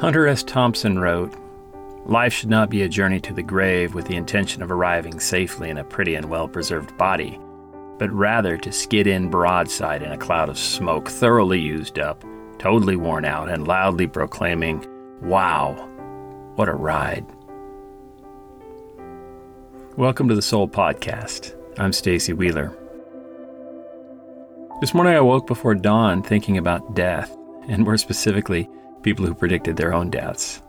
Hunter S. Thompson wrote Life should not be a journey to the grave with the intention of arriving safely in a pretty and well preserved body, but rather to skid in broadside in a cloud of smoke, thoroughly used up, totally worn out, and loudly proclaiming, Wow, what a ride. Welcome to the Soul Podcast. I'm Stacy Wheeler. This morning I woke before dawn thinking about death, and more specifically, people who predicted their own deaths.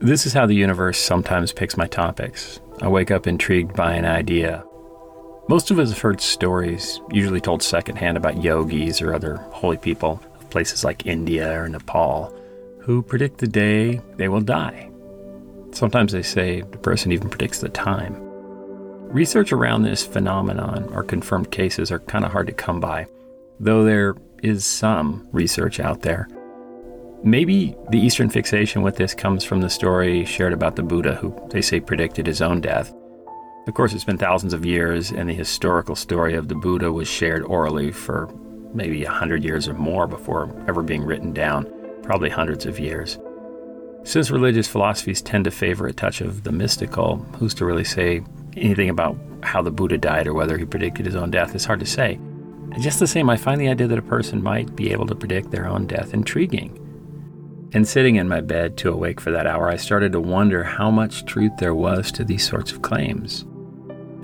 This is how the universe sometimes picks my topics. I wake up intrigued by an idea. Most of us have heard stories, usually told secondhand, about yogis or other holy people of places like India or Nepal who predict the day they will die. Sometimes they say the person even predicts the time. Research around this phenomenon or confirmed cases are kind of hard to come by, though there is some research out there. Maybe the Eastern fixation with this comes from the story shared about the Buddha, who they say predicted his own death. Of course, it's been thousands of years, and the historical story of the Buddha was shared orally for maybe a hundred years or more before ever being written down, probably hundreds of years. Since religious philosophies tend to favor a touch of the mystical, who's to really say anything about how the Buddha died or whether he predicted his own death? It's hard to say. Just the same, I find the idea that a person might be able to predict their own death intriguing. And sitting in my bed to awake for that hour, I started to wonder how much truth there was to these sorts of claims.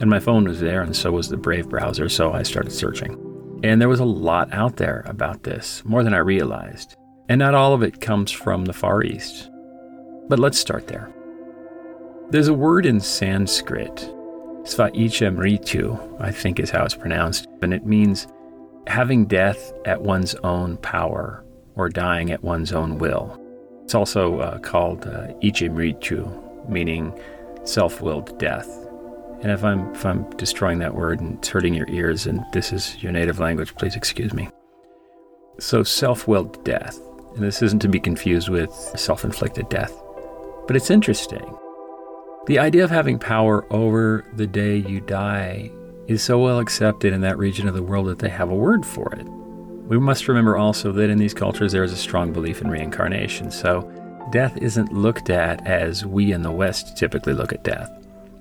And my phone was there, and so was the Brave browser, so I started searching. And there was a lot out there about this, more than I realized. And not all of it comes from the Far East. But let's start there. There's a word in Sanskrit, Svaicha Mritu, I think is how it's pronounced, and it means having death at one's own power or dying at one's own will. It's also uh, called uh, ichimrichu, meaning self willed death. And if I'm, if I'm destroying that word and it's hurting your ears and this is your native language, please excuse me. So, self willed death. And this isn't to be confused with self inflicted death. But it's interesting. The idea of having power over the day you die is so well accepted in that region of the world that they have a word for it. We must remember also that in these cultures there is a strong belief in reincarnation, so death isn't looked at as we in the West typically look at death.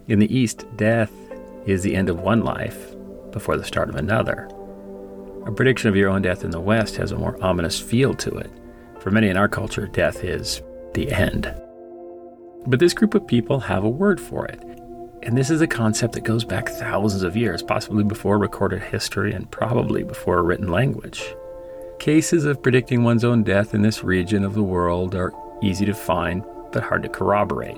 In the East, death is the end of one life before the start of another. A prediction of your own death in the West has a more ominous feel to it. For many in our culture, death is the end. But this group of people have a word for it. And this is a concept that goes back thousands of years, possibly before recorded history and probably before written language. Cases of predicting one's own death in this region of the world are easy to find, but hard to corroborate.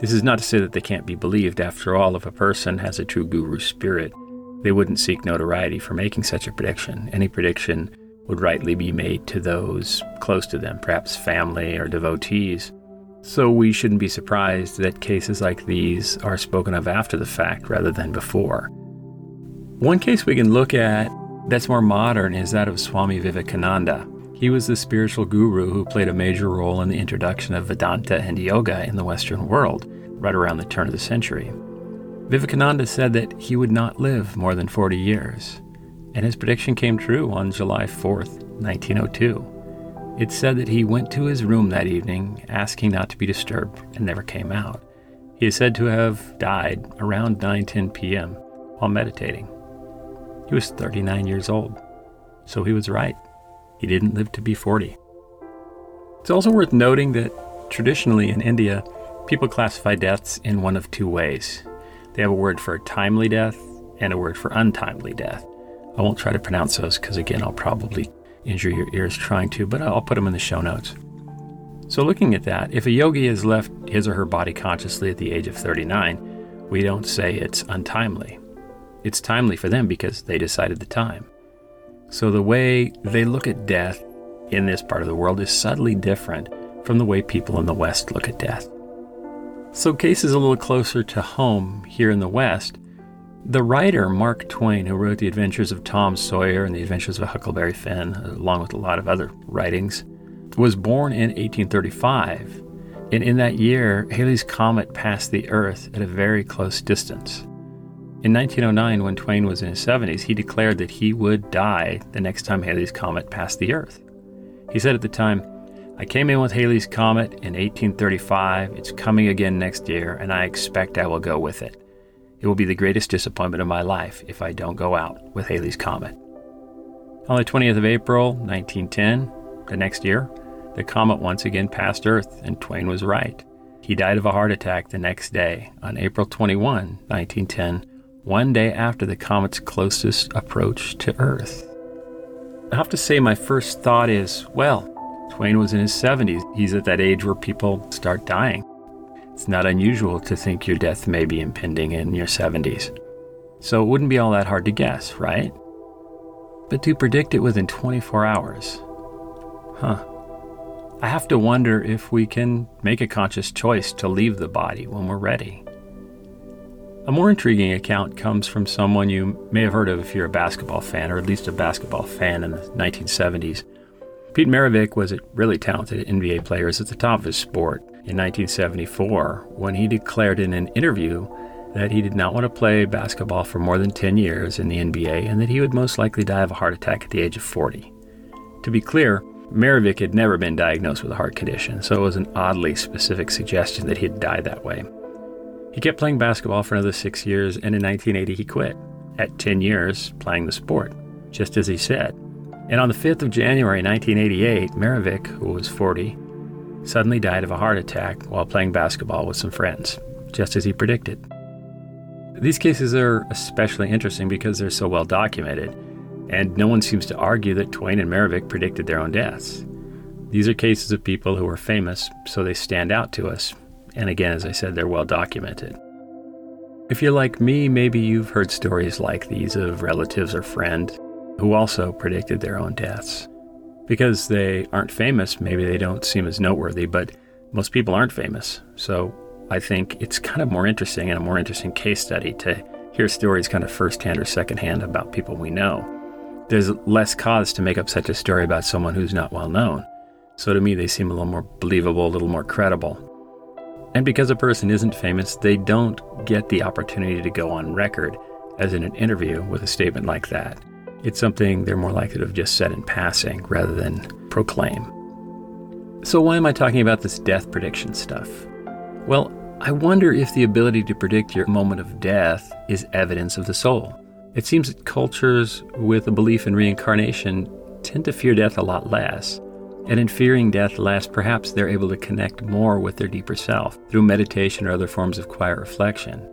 This is not to say that they can't be believed. After all, if a person has a true guru spirit, they wouldn't seek notoriety for making such a prediction. Any prediction would rightly be made to those close to them, perhaps family or devotees. So we shouldn't be surprised that cases like these are spoken of after the fact rather than before. One case we can look at that's more modern is that of Swami Vivekananda. He was the spiritual guru who played a major role in the introduction of Vedanta and yoga in the Western world, right around the turn of the century. Vivekananda said that he would not live more than 40 years, and his prediction came true on July 4th, 1902. It said that he went to his room that evening, asking not to be disturbed, and never came out. He is said to have died around 9:10 p.m. while meditating. He was 39 years old, so he was right. He didn't live to be 40. It's also worth noting that traditionally in India, people classify deaths in one of two ways. They have a word for timely death and a word for untimely death. I won't try to pronounce those because, again, I'll probably injure your ears trying to, but I'll put them in the show notes. So, looking at that, if a yogi has left his or her body consciously at the age of 39, we don't say it's untimely. It's timely for them because they decided the time. So, the way they look at death in this part of the world is subtly different from the way people in the West look at death. So, cases a little closer to home here in the West the writer Mark Twain, who wrote The Adventures of Tom Sawyer and The Adventures of Huckleberry Finn, along with a lot of other writings, was born in 1835. And in that year, Halley's Comet passed the Earth at a very close distance. In 1909, when Twain was in his 70s, he declared that he would die the next time Halley's Comet passed the Earth. He said at the time, I came in with Halley's Comet in 1835. It's coming again next year, and I expect I will go with it. It will be the greatest disappointment of my life if I don't go out with Halley's Comet. On the 20th of April, 1910, the next year, the comet once again passed Earth, and Twain was right. He died of a heart attack the next day, on April 21, 1910, one day after the comet's closest approach to Earth. I have to say, my first thought is well, Twain was in his 70s. He's at that age where people start dying. It's not unusual to think your death may be impending in your 70s. So it wouldn't be all that hard to guess, right? But to predict it within 24 hours, huh? I have to wonder if we can make a conscious choice to leave the body when we're ready. A more intriguing account comes from someone you may have heard of if you're a basketball fan, or at least a basketball fan in the 1970s. Pete Maravich was a really talented NBA player at the top of his sport in 1974 when he declared in an interview that he did not want to play basketball for more than 10 years in the NBA and that he would most likely die of a heart attack at the age of 40. To be clear, Maravich had never been diagnosed with a heart condition, so it was an oddly specific suggestion that he'd die that way. He kept playing basketball for another six years, and in 1980 he quit, at 10 years playing the sport, just as he said. And on the 5th of January 1988, Maravich, who was 40, suddenly died of a heart attack while playing basketball with some friends, just as he predicted. These cases are especially interesting because they're so well documented, and no one seems to argue that Twain and Maravich predicted their own deaths. These are cases of people who are famous, so they stand out to us, and again, as I said, they're well documented. If you're like me, maybe you've heard stories like these of relatives or friends who also predicted their own deaths. Because they aren't famous, maybe they don't seem as noteworthy, but most people aren't famous. So I think it's kind of more interesting and a more interesting case study to hear stories kind of firsthand or secondhand about people we know. There's less cause to make up such a story about someone who's not well known. So to me, they seem a little more believable, a little more credible. And because a person isn't famous, they don't get the opportunity to go on record, as in an interview, with a statement like that. It's something they're more likely to have just said in passing rather than proclaim. So, why am I talking about this death prediction stuff? Well, I wonder if the ability to predict your moment of death is evidence of the soul. It seems that cultures with a belief in reincarnation tend to fear death a lot less. And in fearing death less, perhaps they're able to connect more with their deeper self through meditation or other forms of quiet reflection.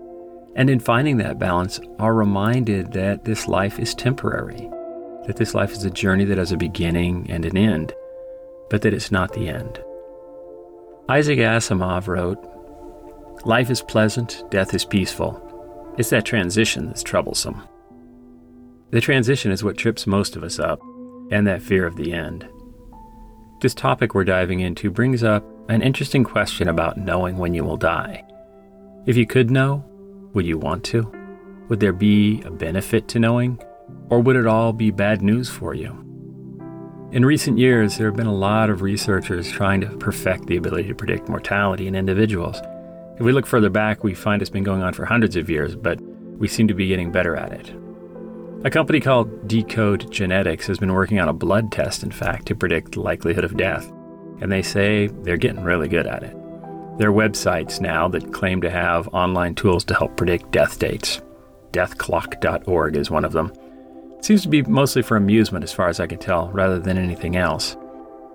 And in finding that balance, are reminded that this life is temporary, that this life is a journey that has a beginning and an end, but that it's not the end. Isaac Asimov wrote, Life is pleasant, death is peaceful. It's that transition that's troublesome. The transition is what trips most of us up, and that fear of the end. This topic we're diving into brings up an interesting question about knowing when you will die. If you could know, would you want to? Would there be a benefit to knowing? Or would it all be bad news for you? In recent years, there have been a lot of researchers trying to perfect the ability to predict mortality in individuals. If we look further back, we find it's been going on for hundreds of years, but we seem to be getting better at it. A company called Decode Genetics has been working on a blood test, in fact, to predict the likelihood of death, and they say they're getting really good at it. There are websites now that claim to have online tools to help predict death dates. Deathclock.org is one of them. It seems to be mostly for amusement, as far as I can tell, rather than anything else.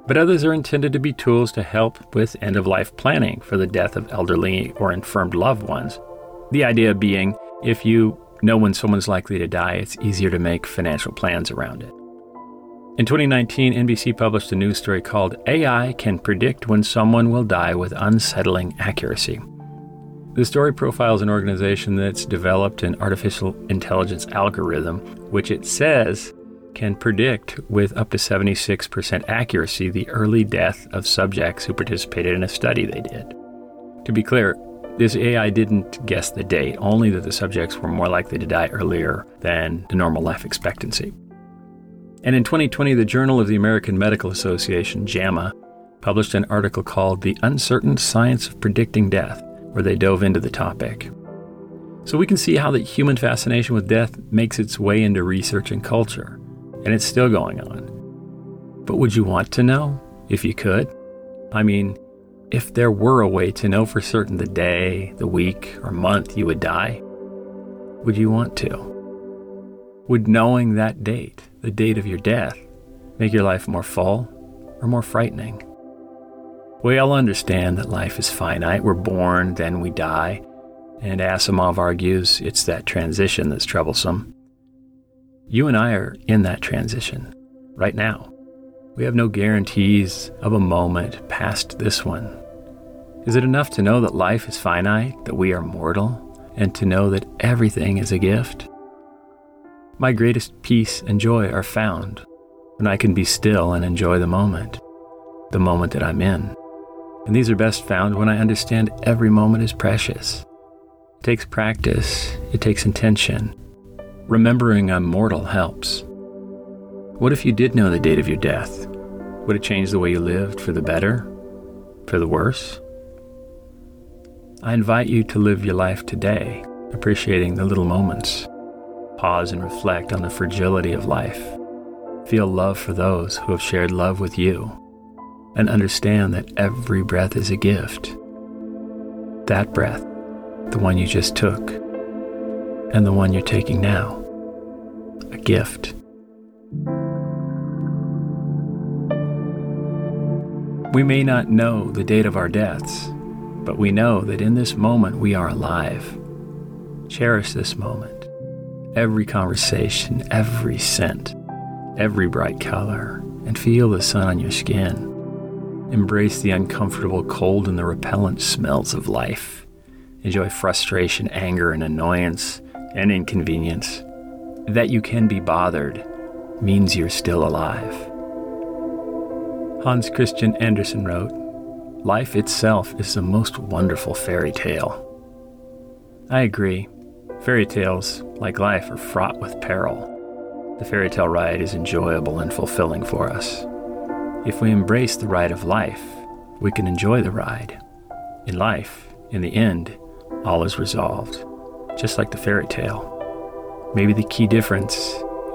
But others are intended to be tools to help with end of life planning for the death of elderly or infirmed loved ones. The idea being if you know when someone's likely to die, it's easier to make financial plans around it. In 2019, NBC published a news story called AI Can Predict When Someone Will Die with Unsettling Accuracy. The story profiles an organization that's developed an artificial intelligence algorithm, which it says can predict with up to 76% accuracy the early death of subjects who participated in a study they did. To be clear, this AI didn't guess the date, only that the subjects were more likely to die earlier than the normal life expectancy. And in 2020, the Journal of the American Medical Association, JAMA, published an article called The Uncertain Science of Predicting Death, where they dove into the topic. So we can see how the human fascination with death makes its way into research and culture, and it's still going on. But would you want to know if you could? I mean, if there were a way to know for certain the day, the week, or month you would die, would you want to? Would knowing that date, the date of your death, make your life more full or more frightening? We all understand that life is finite. We're born, then we die. And Asimov argues it's that transition that's troublesome. You and I are in that transition right now. We have no guarantees of a moment past this one. Is it enough to know that life is finite, that we are mortal, and to know that everything is a gift? My greatest peace and joy are found when I can be still and enjoy the moment, the moment that I'm in. And these are best found when I understand every moment is precious. It takes practice, it takes intention. Remembering I'm mortal helps. What if you did know the date of your death? Would it change the way you lived for the better? For the worse? I invite you to live your life today, appreciating the little moments. Pause and reflect on the fragility of life. Feel love for those who have shared love with you, and understand that every breath is a gift. That breath, the one you just took, and the one you're taking now, a gift. We may not know the date of our deaths, but we know that in this moment we are alive. Cherish this moment. Every conversation, every scent, every bright color, and feel the sun on your skin. Embrace the uncomfortable cold and the repellent smells of life. Enjoy frustration, anger, and annoyance, and inconvenience. That you can be bothered means you're still alive. Hans Christian Andersen wrote, Life itself is the most wonderful fairy tale. I agree. Fairy tales, like life, are fraught with peril. The fairy tale ride is enjoyable and fulfilling for us. If we embrace the ride of life, we can enjoy the ride. In life, in the end, all is resolved, just like the fairy tale. Maybe the key difference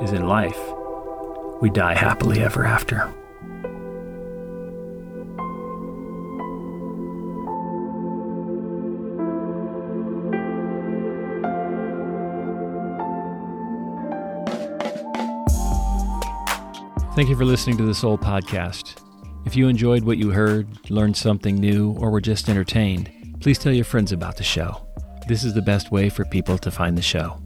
is in life, we die happily ever after. Thank you for listening to the Soul podcast. If you enjoyed what you heard, learned something new, or were just entertained, please tell your friends about the show. This is the best way for people to find the show.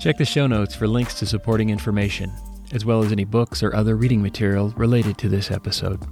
Check the show notes for links to supporting information, as well as any books or other reading material related to this episode.